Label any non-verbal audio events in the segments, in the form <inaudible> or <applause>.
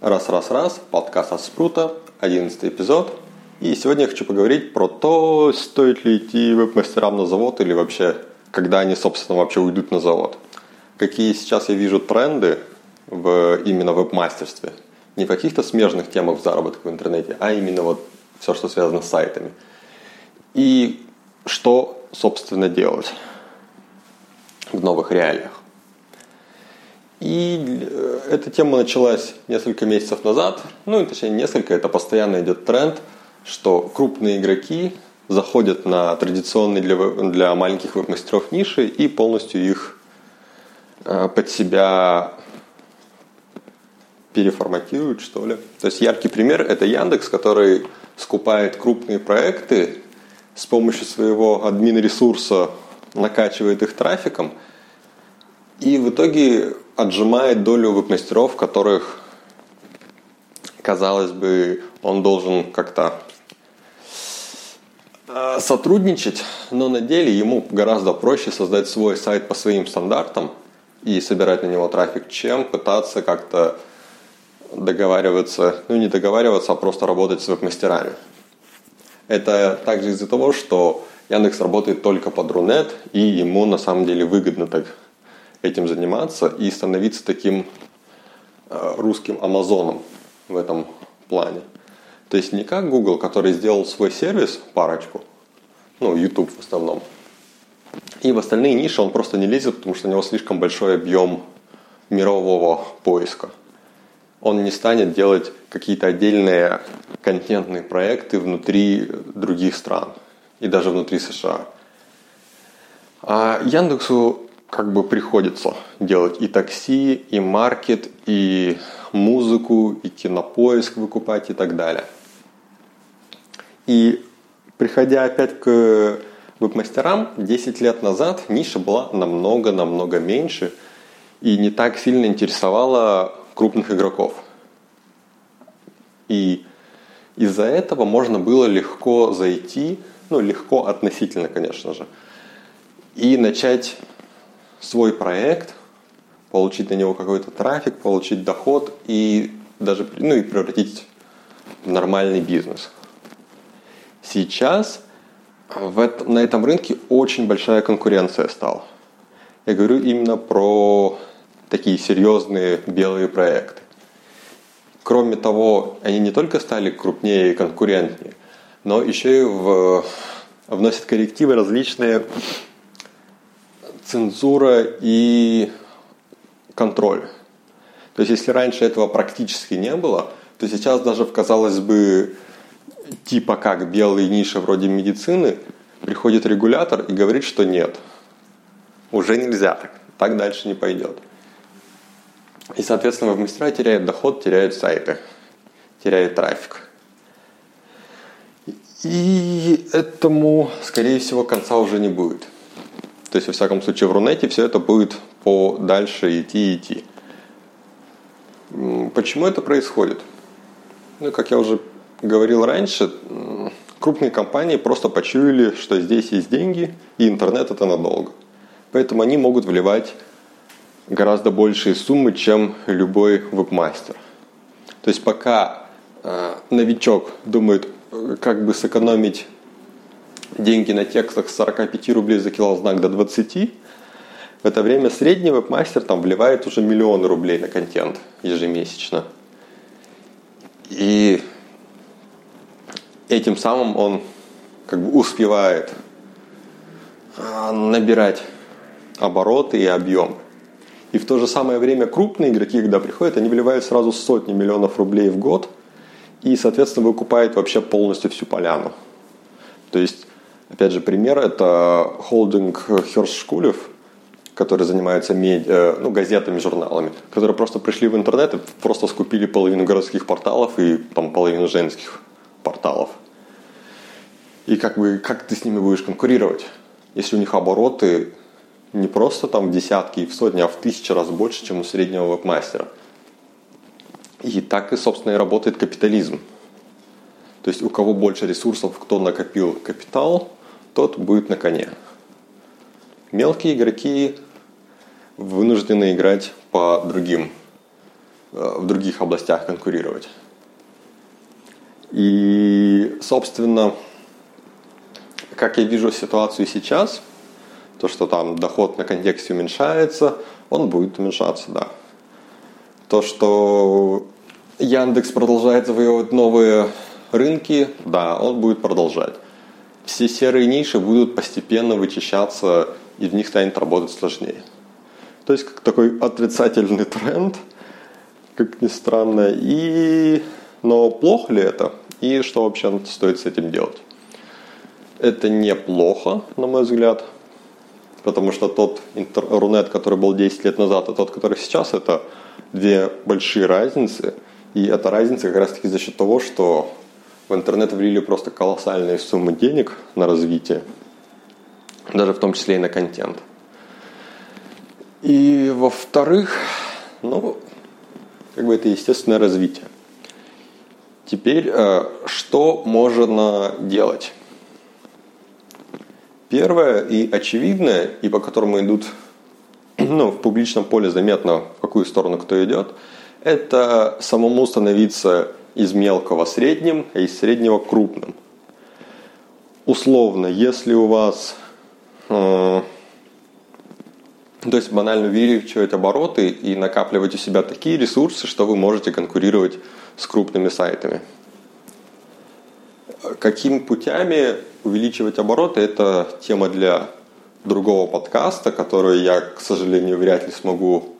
Раз-раз-раз, подкаст от Спрута, 11 эпизод. И сегодня я хочу поговорить про то, стоит ли идти веб-мастерам на завод или вообще, когда они, собственно, вообще уйдут на завод. Какие сейчас я вижу тренды в именно веб-мастерстве. Не в каких-то смежных темах заработка в интернете, а именно вот все, что связано с сайтами. И что, собственно, делать в новых реалиях. И э, эта тема началась несколько месяцев назад, ну, точнее, несколько, это постоянно идет тренд, что крупные игроки заходят на традиционные для, для маленьких веб-мастеров ниши и полностью их э, под себя переформатируют, что ли. То есть яркий пример – это Яндекс, который скупает крупные проекты с помощью своего админ-ресурса, накачивает их трафиком – и в итоге отжимает долю веб-мастеров, которых, казалось бы, он должен как-то э, сотрудничать, но на деле ему гораздо проще создать свой сайт по своим стандартам и собирать на него трафик, чем пытаться как-то договариваться, ну не договариваться, а просто работать с веб-мастерами. Это также из-за того, что Яндекс работает только под Рунет, и ему на самом деле выгодно так этим заниматься и становиться таким э, русским Амазоном в этом плане. То есть не как Google, который сделал свой сервис, парочку, ну, YouTube в основном, и в остальные ниши он просто не лезет, потому что у него слишком большой объем мирового поиска. Он не станет делать какие-то отдельные контентные проекты внутри других стран и даже внутри США. А Яндексу как бы приходится делать и такси, и маркет, и музыку, и кинопоиск выкупать и так далее. И приходя опять к веб-мастерам, 10 лет назад ниша была намного-намного меньше и не так сильно интересовала крупных игроков. И из-за этого можно было легко зайти, ну легко относительно, конечно же, и начать свой проект, получить на него какой-то трафик, получить доход и даже ну, и превратить в нормальный бизнес. Сейчас в это, на этом рынке очень большая конкуренция стала. Я говорю именно про такие серьезные белые проекты. Кроме того, они не только стали крупнее и конкурентнее, но еще и в, вносят коррективы различные цензура и контроль. То есть, если раньше этого практически не было, то сейчас даже, казалось бы, типа как белые ниши вроде медицины, приходит регулятор и говорит, что нет, уже нельзя так, так дальше не пойдет. И, соответственно, мастера теряют доход, теряют сайты, теряют трафик. И этому, скорее всего, конца уже не будет. То есть, во всяком случае, в Рунете все это будет по дальше идти и идти. Почему это происходит? Ну, как я уже говорил раньше, крупные компании просто почуяли, что здесь есть деньги, и интернет это надолго. Поэтому они могут вливать гораздо большие суммы, чем любой вебмастер. То есть пока э, новичок думает, э, как бы сэкономить деньги на текстах с 45 рублей за килознак до 20, в это время средний веб-мастер там вливает уже миллионы рублей на контент ежемесячно. И этим самым он как бы успевает а, набирать обороты и объем. И в то же самое время крупные игроки, когда приходят, они вливают сразу сотни миллионов рублей в год и, соответственно, выкупают вообще полностью всю поляну. То есть Опять же, пример – это холдинг Херст Шкулев, который занимается меди... Э, ну, газетами, журналами, которые просто пришли в интернет и просто скупили половину городских порталов и там, половину женских порталов. И как, бы, как ты с ними будешь конкурировать, если у них обороты не просто там в десятки и в сотни, а в тысячи раз больше, чем у среднего веб-мастера. И так и, собственно, и работает капитализм. То есть у кого больше ресурсов, кто накопил капитал, тот будет на коне. Мелкие игроки вынуждены играть по другим в других областях конкурировать. И, собственно, как я вижу ситуацию сейчас, то, что там доход на контексте уменьшается, он будет уменьшаться, да. То, что Яндекс продолжает завоевывать новые рынки, да, он будет продолжать. Все серые ниши будут постепенно вычищаться, и в них станет работать сложнее. То есть как такой отрицательный тренд, как ни странно. И... Но плохо ли это? И что вообще стоит с этим делать? Это неплохо, на мой взгляд, потому что тот Рунет, который был 10 лет назад, и тот, который сейчас, это две большие разницы. И эта разница как раз таки за счет того, что в интернет влили просто колоссальные суммы денег на развитие, даже в том числе и на контент. И во-вторых, ну, как бы это естественное развитие. Теперь, э, что можно делать? Первое и очевидное, и по которому идут <clears throat> ну, в публичном поле заметно, в какую сторону кто идет, это самому становиться из мелкого средним, а из среднего крупным. Условно, если у вас э, то есть банально увеличивать обороты и накапливать у себя такие ресурсы, что вы можете конкурировать с крупными сайтами. Какими путями увеличивать обороты – это тема для другого подкаста, который я, к сожалению, вряд ли смогу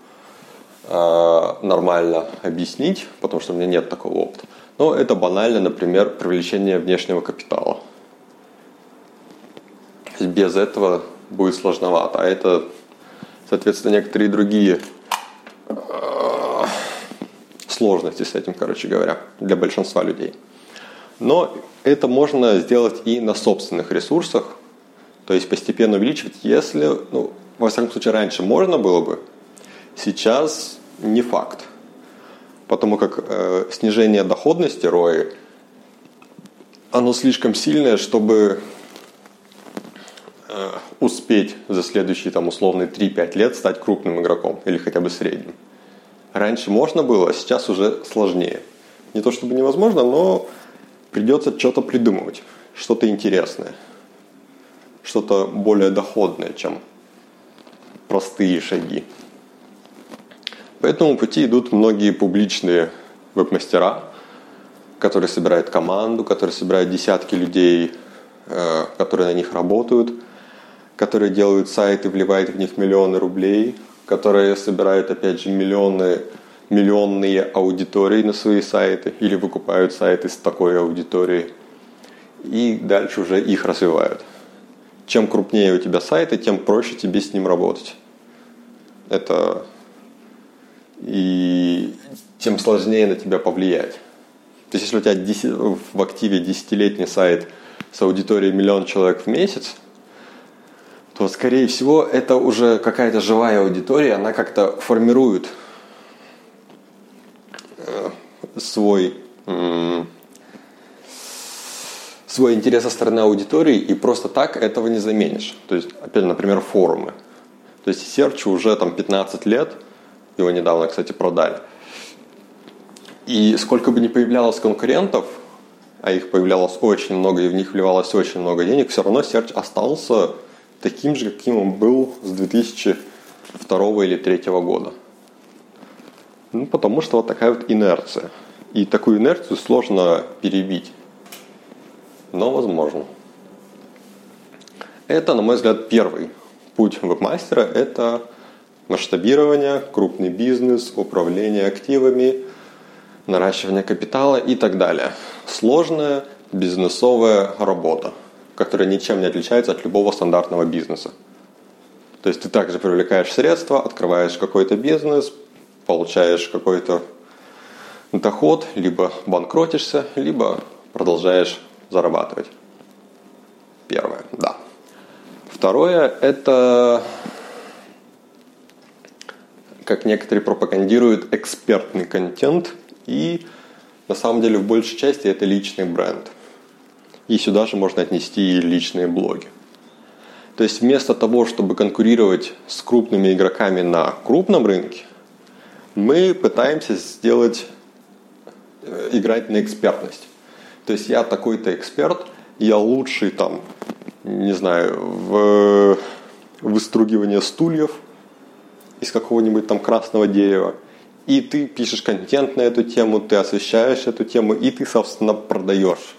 нормально объяснить, потому что у меня нет такого опыта. Но это банально, например, привлечение внешнего капитала. Без этого будет сложновато. А это соответственно, некоторые другие э, сложности с этим, короче говоря, для большинства людей. Но это можно сделать и на собственных ресурсах, то есть постепенно увеличивать, если, ну, во всяком случае, раньше можно было бы, сейчас не факт. Потому как э, снижение доходности ROI, оно слишком сильное, чтобы Э, успеть за следующие там условные 3-5 лет стать крупным игроком или хотя бы средним. Раньше можно было, а сейчас уже сложнее. Не то чтобы невозможно, но придется что-то придумывать, что-то интересное, что-то более доходное, чем простые шаги. По этому пути идут многие публичные веб-мастера, которые собирают команду, которые собирают десятки людей, э, которые на них работают – которые делают сайты, вливают в них миллионы рублей, которые собирают, опять же, миллионы, миллионные аудитории на свои сайты или выкупают сайты с такой аудиторией и дальше уже их развивают. Чем крупнее у тебя сайты, тем проще тебе с ним работать. Это и тем сложнее на тебя повлиять. То есть, если у тебя в активе десятилетний сайт с аудиторией миллион человек в месяц – то, скорее всего, это уже какая-то живая аудитория, она как-то формирует э, свой, свой интерес со стороны аудитории, и просто так этого не заменишь. То есть, опять, например, форумы. То есть, Серчу уже там 15 лет, его недавно, кстати, продали. И сколько бы ни появлялось конкурентов, а их появлялось очень много, и в них вливалось очень много денег, все равно Серч остался таким же, каким он был с 2002 или 2003 года. Ну, потому что вот такая вот инерция. И такую инерцию сложно перебить. Но возможно. Это, на мой взгляд, первый путь веб-мастера. Это масштабирование, крупный бизнес, управление активами, наращивание капитала и так далее. Сложная бизнесовая работа которая ничем не отличается от любого стандартного бизнеса. То есть ты также привлекаешь средства, открываешь какой-то бизнес, получаешь какой-то доход, либо банкротишься, либо продолжаешь зарабатывать. Первое, да. Второе – это, как некоторые пропагандируют, экспертный контент. И на самом деле в большей части это личный бренд – и сюда же можно отнести и личные блоги. То есть вместо того, чтобы конкурировать с крупными игроками на крупном рынке, мы пытаемся сделать, э, играть на экспертность. То есть я такой-то эксперт, я лучший там, не знаю, в выстругивании стульев из какого-нибудь там красного дерева. И ты пишешь контент на эту тему, ты освещаешь эту тему, и ты, собственно, продаешь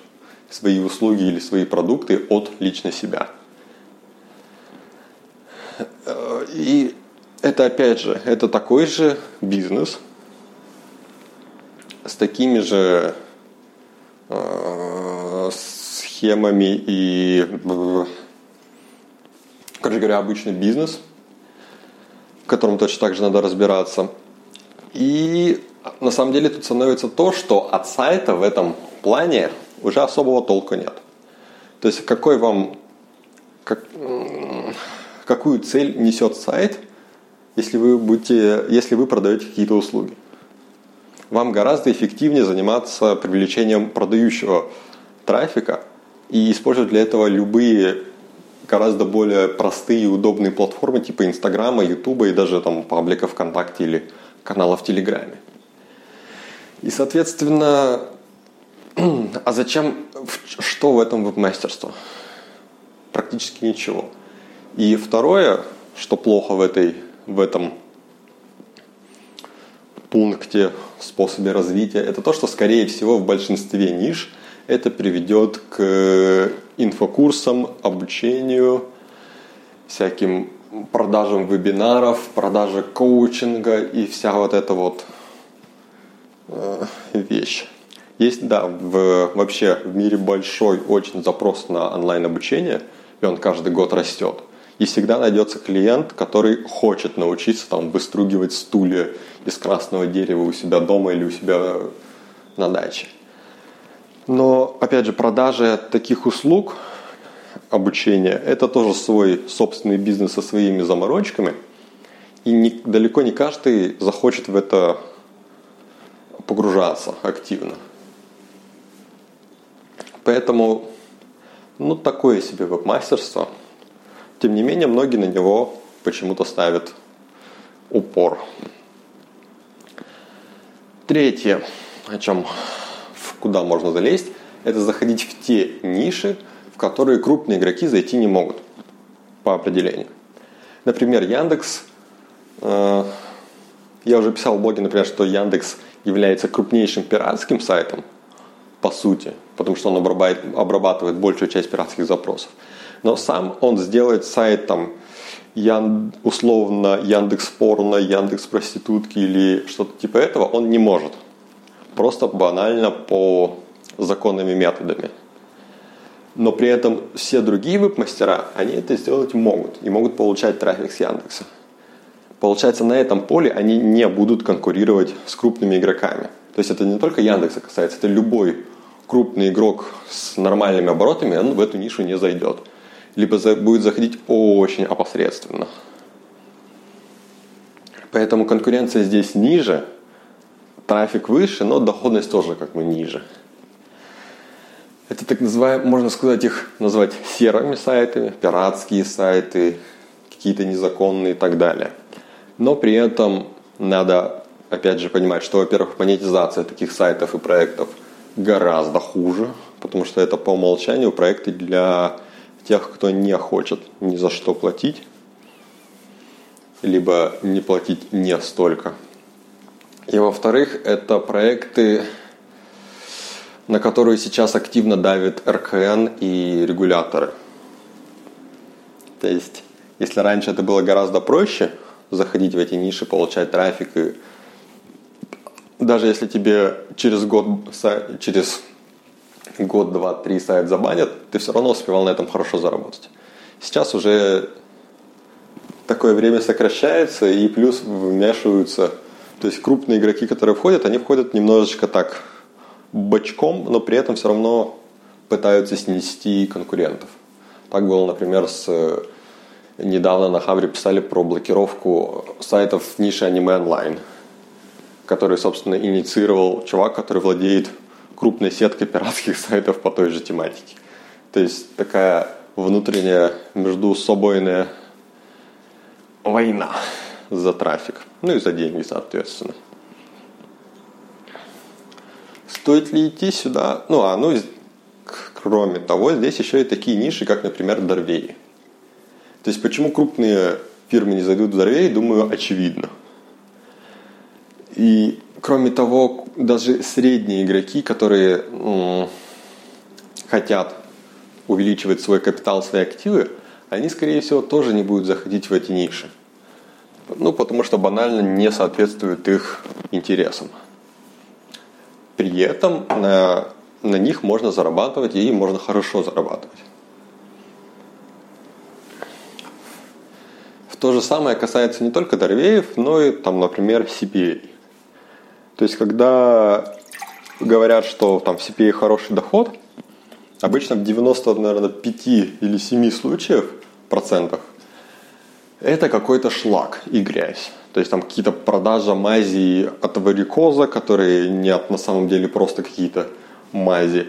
свои услуги или свои продукты от лично себя. И это опять же, это такой же бизнес с такими же э, схемами и, короче говоря, обычный бизнес, в котором точно так же надо разбираться. И на самом деле тут становится то, что от сайта в этом плане уже особого толка нет. То есть какой вам, как, какую цель несет сайт, если вы, будете, если вы продаете какие-то услуги. Вам гораздо эффективнее заниматься привлечением продающего трафика и использовать для этого любые гораздо более простые и удобные платформы типа Инстаграма, Ютуба и даже там паблика ВКонтакте или канала в Телеграме. И, соответственно, <clears throat> а зачем, что в этом веб-мастерство? Практически ничего. И второе, что плохо в, этой, в этом пункте, способе развития, это то, что, скорее всего, в большинстве ниш это приведет к инфокурсам, обучению, всяким продажам вебинаров, продаже коучинга и вся вот эта вот э, вещь. Есть, да, в, вообще в мире большой очень запрос на онлайн-обучение, и он каждый год растет. И всегда найдется клиент, который хочет научиться там выстругивать стулья из красного дерева у себя дома или у себя на даче. Но, опять же, продажа таких услуг, обучения, это тоже свой собственный бизнес со своими заморочками. И не, далеко не каждый захочет в это погружаться активно. Поэтому, ну, такое себе веб-мастерство. Тем не менее, многие на него почему-то ставят упор. Третье, о чем, куда можно залезть, это заходить в те ниши, в которые крупные игроки зайти не могут по определению. Например, Яндекс. Э, я уже писал в блоге, например, что Яндекс является крупнейшим пиратским сайтом – по сути, потому что он обрабатывает, большую часть пиратских запросов. Но сам он сделает сайт там Ян, условно Яндекс порно, Яндекс проститутки или что-то типа этого, он не может. Просто банально по законными методами. Но при этом все другие веб-мастера, они это сделать могут и могут получать трафик с Яндекса. Получается, на этом поле они не будут конкурировать с крупными игроками. То есть это не только Яндекса касается, это любой крупный игрок с нормальными оборотами, он в эту нишу не зайдет. Либо будет заходить очень опосредственно. Поэтому конкуренция здесь ниже, трафик выше, но доходность тоже как бы ниже. Это так называемые, можно сказать, их назвать серыми сайтами, пиратские сайты, какие-то незаконные и так далее. Но при этом надо опять же, понимать, что, во-первых, монетизация таких сайтов и проектов гораздо хуже, потому что это по умолчанию проекты для тех, кто не хочет ни за что платить, либо не платить не столько. И во-вторых, это проекты, на которые сейчас активно давит РКН и регуляторы. То есть, если раньше это было гораздо проще заходить в эти ниши, получать трафик и даже если тебе через год, через год, два, три сайт забанят, ты все равно успевал на этом хорошо заработать. Сейчас уже такое время сокращается и плюс вмешиваются, то есть крупные игроки, которые входят, они входят немножечко так бочком, но при этом все равно пытаются снести конкурентов. Так было, например, с недавно на Хабре писали про блокировку сайтов в нише аниме онлайн который, собственно, инициировал чувак, который владеет крупной сеткой пиратских <laughs> сайтов по той же тематике. То есть такая внутренняя междусобойная война за трафик. Ну и за деньги, соответственно. Стоит ли идти сюда? Ну, а ну, кроме того, здесь еще и такие ниши, как, например, Дорвей. То есть, почему крупные фирмы не зайдут в Дорвей, думаю, очевидно. И, кроме того, даже средние игроки, которые м- хотят увеличивать свой капитал, свои активы, они, скорее всего, тоже не будут заходить в эти ниши. Ну, потому что банально не соответствуют их интересам. При этом на, на них можно зарабатывать и можно хорошо зарабатывать. То же самое касается не только дорвеев, но и, там, например, CPA. То есть, когда говорят, что там в CPA хороший доход, обычно в 90, наверное, 5 или 7 случаев, процентах, это какой-то шлак и грязь. То есть там какие-то продажи мази от варикоза, которые не на самом деле просто какие-то мази.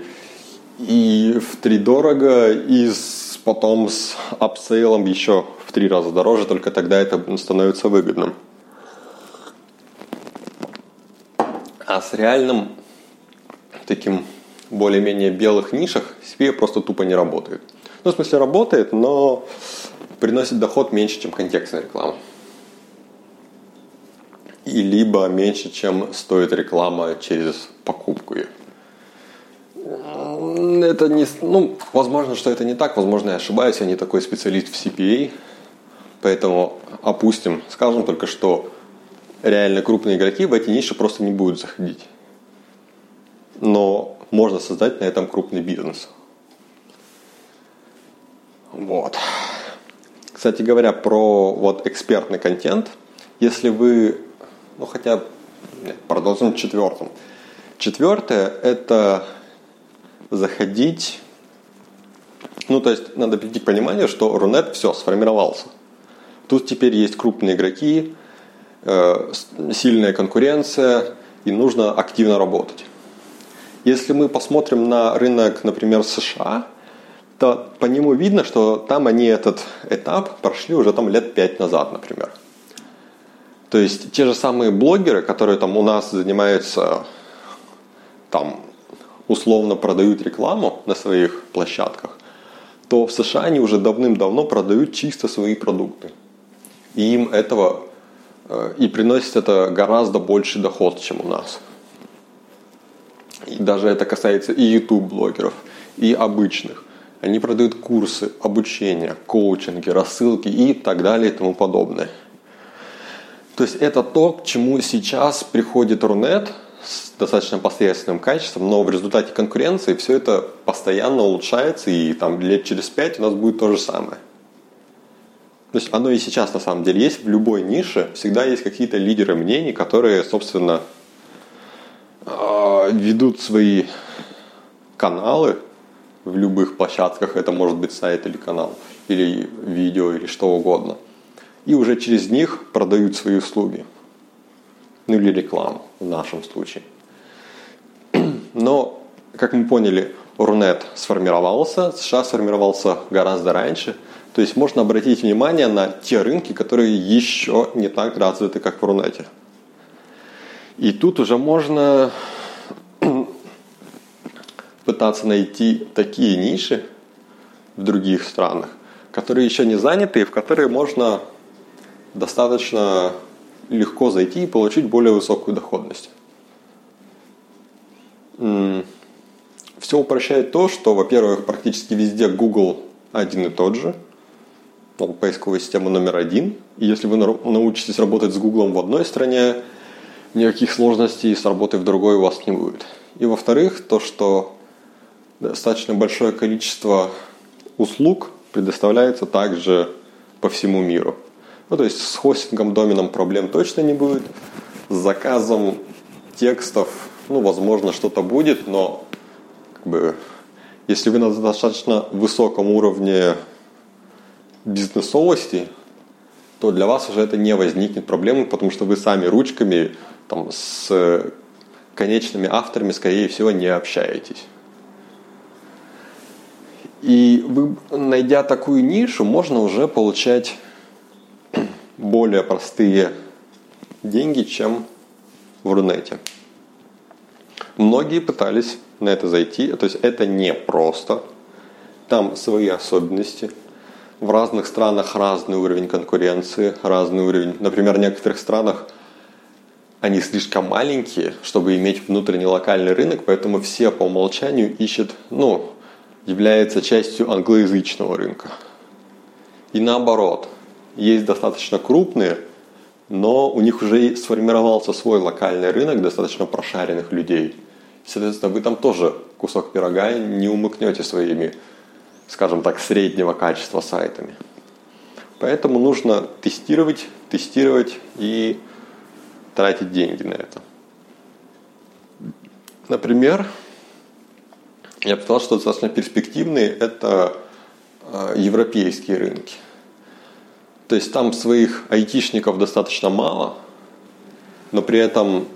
И в три дорого, и с, потом с апсейлом еще в три раза дороже, только тогда это становится выгодным. А с реальным таким более-менее белых нишах себе просто тупо не работает. Ну, в смысле, работает, но приносит доход меньше, чем контекстная реклама и либо меньше, чем стоит реклама через покупку ее. Это не, ну, возможно, что это не так, возможно, я ошибаюсь, я не такой специалист в CPA, поэтому опустим, скажем только, что реально крупные игроки в эти ниши просто не будут заходить. Но можно создать на этом крупный бизнес. Вот. Кстати говоря, про вот экспертный контент, если вы ну хотя, продолжим четвертым. Четвертое – это заходить, ну то есть надо прийти к пониманию, что Рунет все, сформировался. Тут теперь есть крупные игроки, э, сильная конкуренция, и нужно активно работать. Если мы посмотрим на рынок, например, США, то по нему видно, что там они этот этап прошли уже там лет пять назад, например. То есть те же самые блогеры, которые там у нас занимаются, там условно продают рекламу на своих площадках, то в США они уже давным-давно продают чисто свои продукты. И им этого э, и приносит это гораздо больше доход, чем у нас. И даже это касается и YouTube блогеров, и обычных. Они продают курсы, обучение, коучинги, рассылки и так далее и тому подобное. То есть это то, к чему сейчас приходит Рунет с достаточно посредственным качеством, но в результате конкуренции все это постоянно улучшается, и там лет через пять у нас будет то же самое. То есть оно и сейчас на самом деле есть в любой нише, всегда есть какие-то лидеры мнений, которые, собственно, а, ведут свои каналы в любых площадках, это может быть сайт или канал, или видео, или что угодно – и уже через них продают свои услуги. Ну или рекламу в нашем случае. Но, как мы поняли, Рунет сформировался, США сформировался гораздо раньше. То есть можно обратить внимание на те рынки, которые еще не так развиты, как в Рунете. И тут уже можно пытаться найти такие ниши в других странах, которые еще не заняты и в которые можно достаточно легко зайти и получить более высокую доходность. Все упрощает то, что, во-первых, практически везде Google один и тот же, он поисковая система номер один. И если вы научитесь работать с Google в одной стране, никаких сложностей с работой в другой у вас не будет. И во-вторых, то, что достаточно большое количество услуг предоставляется также по всему миру. Ну, то есть с хостингом доменом проблем точно не будет. С заказом текстов, ну, возможно, что-то будет, но как бы, если вы на достаточно высоком уровне бизнесовости, то для вас уже это не возникнет проблемы, потому что вы сами ручками там, с конечными авторами, скорее всего, не общаетесь. И вы, найдя такую нишу, можно уже получать <clears throat> более простые деньги, чем в Рунете. многие пытались на это зайти, то есть это не просто, там свои особенности, в разных странах разный уровень конкуренции, разный уровень. Например, в некоторых странах они слишком маленькие, чтобы иметь внутренний локальный рынок, поэтому все по умолчанию ищут, ну, является частью англоязычного рынка. И наоборот, есть достаточно крупные, но у них уже сформировался свой локальный рынок достаточно прошаренных людей. Соответственно, вы там тоже кусок пирога не умыкнете своими, скажем так, среднего качества сайтами. Поэтому нужно тестировать, тестировать и тратить деньги на это. Например, я бы сказал, что достаточно перспективные – это э, европейские рынки. То есть там своих айтишников достаточно мало, но при этом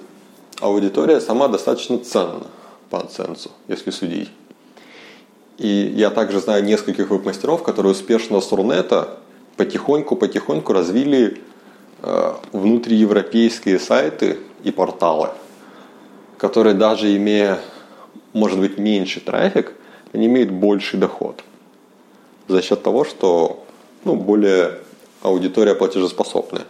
аудитория сама достаточно ценна по оценцу, если судить. И я также знаю нескольких веб-мастеров, которые успешно с Рунета потихоньку-потихоньку развили э, внутриевропейские сайты и порталы, которые даже имея может быть меньше трафик, они имеют больший доход. За счет того, что ну, более аудитория платежеспособная.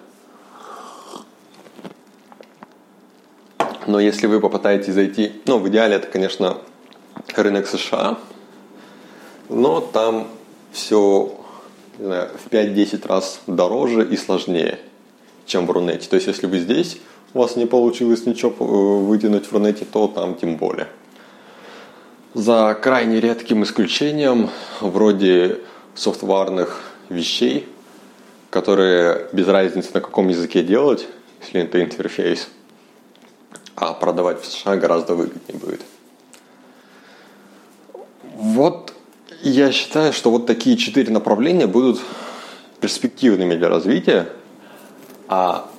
Но если вы попытаетесь зайти, ну, в идеале это, конечно, рынок США, но там все знаю, в 5-10 раз дороже и сложнее, чем в Рунете. То есть, если вы здесь, у вас не получилось ничего э, вытянуть в Рунете, то там тем более. За крайне редким исключением, вроде софтварных вещей, которые без разницы на каком языке делать, если это интерфейс, а продавать в США гораздо выгоднее будет. Вот я считаю, что вот такие четыре направления будут перспективными для развития, а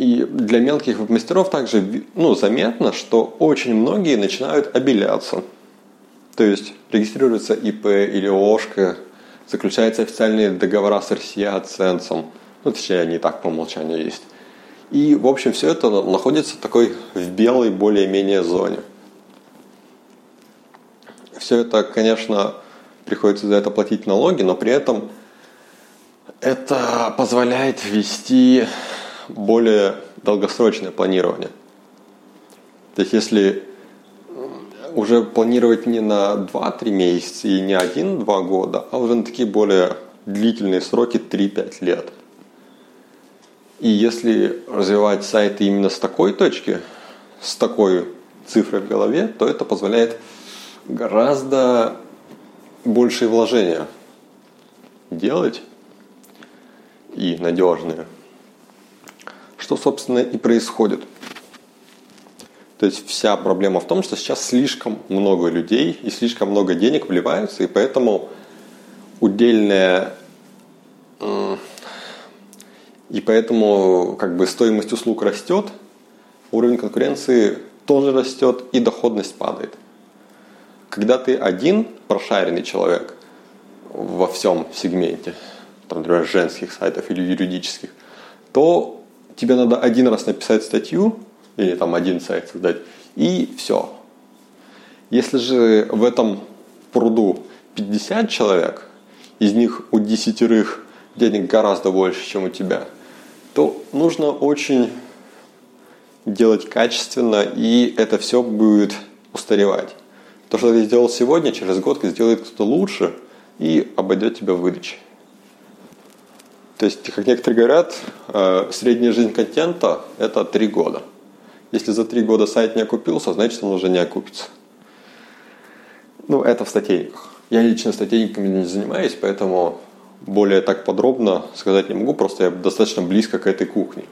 и для мелких мастеров также ну, заметно, что очень многие начинают обеляться. То есть регистрируется ИП или ОШК, заключаются официальные договора с РСИА, Ценсом. Ну, точнее, они и так по умолчанию есть. И, в общем, все это находится такой в белой более-менее зоне. Все это, конечно, приходится за это платить налоги, но при этом это позволяет вести более долгосрочное планирование. То есть если уже планировать не на 2-3 месяца и не 1-2 года, а уже на такие более длительные сроки 3-5 лет. И если развивать сайты именно с такой точки, с такой цифрой в голове, то это позволяет гораздо большие вложения делать и надежные что, собственно, и происходит. То есть вся проблема в том, что сейчас слишком много людей и слишком много денег вливаются, и поэтому удельная и поэтому как бы стоимость услуг растет, уровень конкуренции тоже растет и доходность падает. Когда ты один прошаренный человек во всем сегменте, там, например, женских сайтов или юридических, то тебе надо один раз написать статью, или там один сайт создать, и все. Если же в этом пруду 50 человек, из них у десятерых денег гораздо больше, чем у тебя, то нужно очень делать качественно, и это все будет устаревать. То, что ты сделал сегодня, через год сделает кто-то лучше и обойдет тебя в выдаче. То есть, как некоторые говорят, э, средняя жизнь контента – это три года. Если за три года сайт не окупился, значит он уже не окупится. Ну, это в статейниках. Я лично статейниками не занимаюсь, поэтому более так подробно сказать не могу, просто я достаточно близко к этой кухне.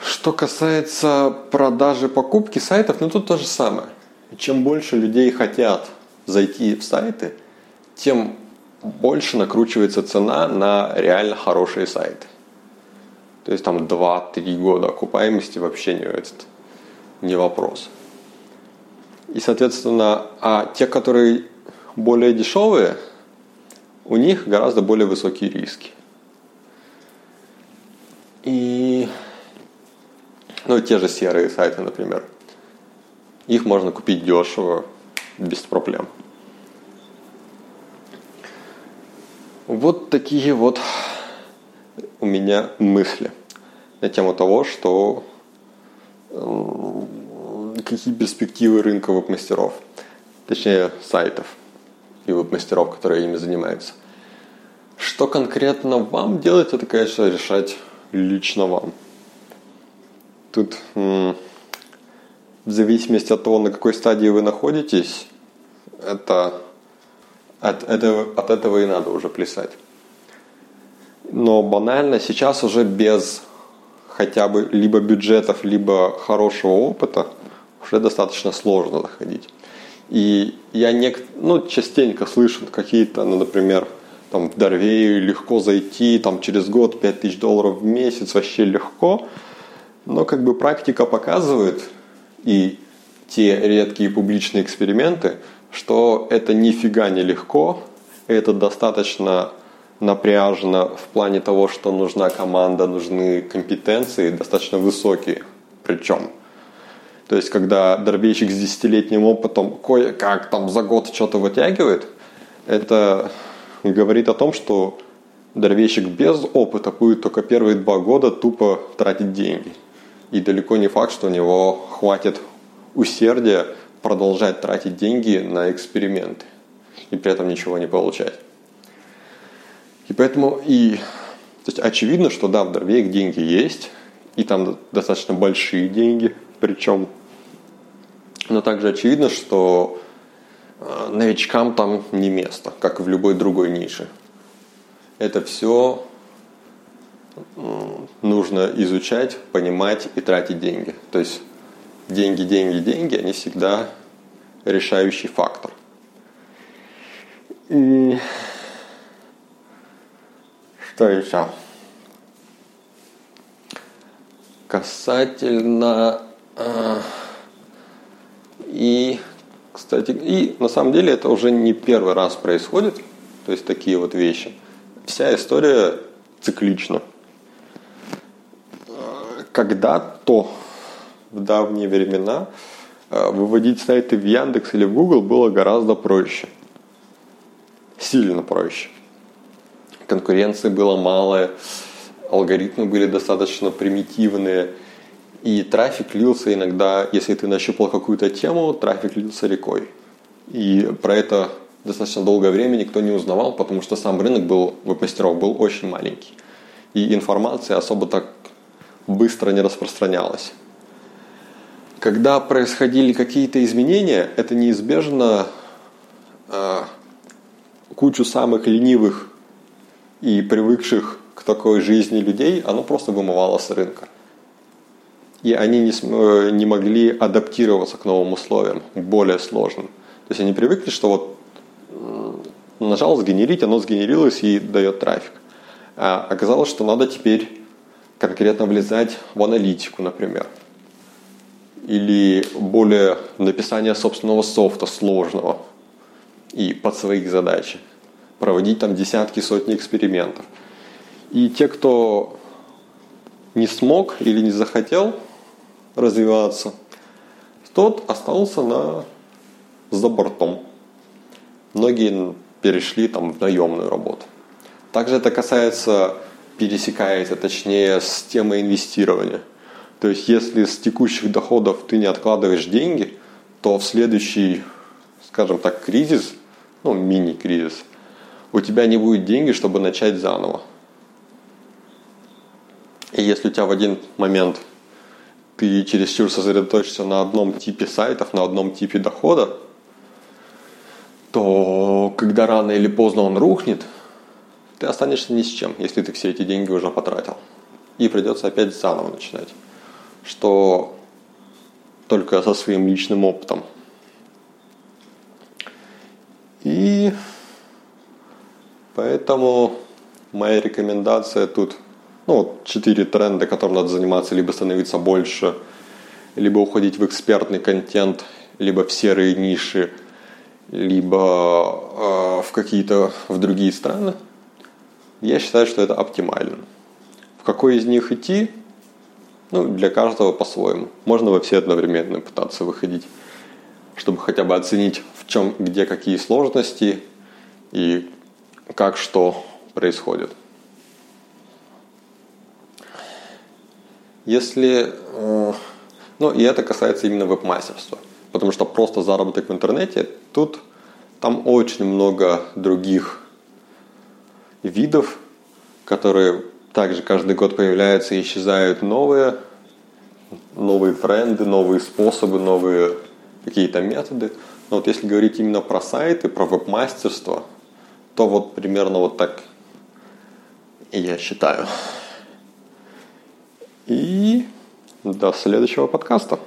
Что касается продажи покупки сайтов, ну тут то же самое. Чем больше людей хотят зайти в сайты – тем больше накручивается цена на реально хорошие сайты. То есть там 2-3 года окупаемости вообще не, этот, не вопрос. И, соответственно, а те, которые более дешевые, у них гораздо более высокие риски. И Ну, те же серые сайты, например. Их можно купить дешево, без проблем. Вот такие вот у меня мысли на тему того, что какие перспективы рынка веб-мастеров, точнее сайтов и веб-мастеров, которые ими занимаются. Что конкретно вам делать, это, конечно, решать лично вам. Тут в зависимости от того, на какой стадии вы находитесь, это от этого, от этого и надо уже плясать. Но банально сейчас уже без хотя бы либо бюджетов, либо хорошего опыта уже достаточно сложно заходить. И я не, ну, частенько слышу какие-то, ну, например, там в Дорвею легко зайти, там через год 5000 долларов в месяц вообще легко. Но как бы практика показывает, и те редкие публичные эксперименты, что это нифига не легко, это достаточно напряжено в плане того, что нужна команда, нужны компетенции достаточно высокие причем. То есть, когда дробейщик с десятилетним опытом кое-как там за год что-то вытягивает, это говорит о том, что дровейщик без опыта будет только первые два года тупо тратить деньги. И далеко не факт, что у него хватит усердия продолжать тратить деньги на эксперименты и при этом ничего не получать. И поэтому и то есть очевидно, что да, в Дорвейк деньги есть, и там достаточно большие деньги, причем. Но также очевидно, что э, новичкам там не место, как и в любой другой нише. Это все нужно изучать, понимать и тратить деньги. То есть деньги, деньги, деньги, они всегда решающий фактор. И что еще? Касательно э, и, кстати, и на самом деле это уже не первый раз происходит, то есть такие вот вещи. Вся история циклична. Когда-то в давние времена э, выводить сайты в Яндекс или в Google было гораздо проще. Сильно проще. Конкуренции было мало, алгоритмы были достаточно примитивные, и трафик лился иногда, если ты нащупал какую-то тему, трафик лился рекой. И про это достаточно долгое время никто не узнавал, потому что сам рынок был, веб-мастеров был очень маленький. И информация особо так быстро не распространялась. Когда происходили какие-то изменения, это неизбежно э, кучу самых ленивых и привыкших к такой жизни людей, оно просто вымывало с рынка. И они не, э, не могли адаптироваться к новым условиям, более сложным. То есть они привыкли, что вот нажал сгенерить, оно сгенерилось и дает трафик. А оказалось, что надо теперь конкретно влезать в аналитику, например. Или более написание собственного софта сложного и под свои задачи. Проводить там десятки, сотни экспериментов. И те, кто не смог или не захотел развиваться, тот остался на, за бортом. Многие перешли там в наемную работу. Также это касается пересекается, точнее, с темой инвестирования. То есть, если с текущих доходов ты не откладываешь деньги, то в следующий, скажем так, кризис, ну, мини-кризис, у тебя не будет денег, чтобы начать заново. И если у тебя в один момент ты чересчур сосредоточишься на одном типе сайтов, на одном типе дохода, то когда рано или поздно он рухнет – ты останешься ни с чем, если ты все эти деньги уже потратил. И придется опять заново начинать. Что только со своим личным опытом. И поэтому моя рекомендация тут, ну вот четыре тренда, которым надо заниматься, либо становиться больше, либо уходить в экспертный контент, либо в серые ниши, либо э, в какие-то в другие страны – я считаю, что это оптимально. В какой из них идти, Ну, для каждого по-своему. Можно во все одновременно пытаться выходить, чтобы хотя бы оценить, в чем, где какие сложности и как что происходит. Если, э, ну и это касается именно веб-мастерства, потому что просто заработок в интернете, тут там очень много других видов, которые также каждый год появляются и исчезают новые, новые тренды, новые способы, новые какие-то методы. Но вот если говорить именно про сайты, про веб-мастерство, то вот примерно вот так я считаю. И до следующего подкаста.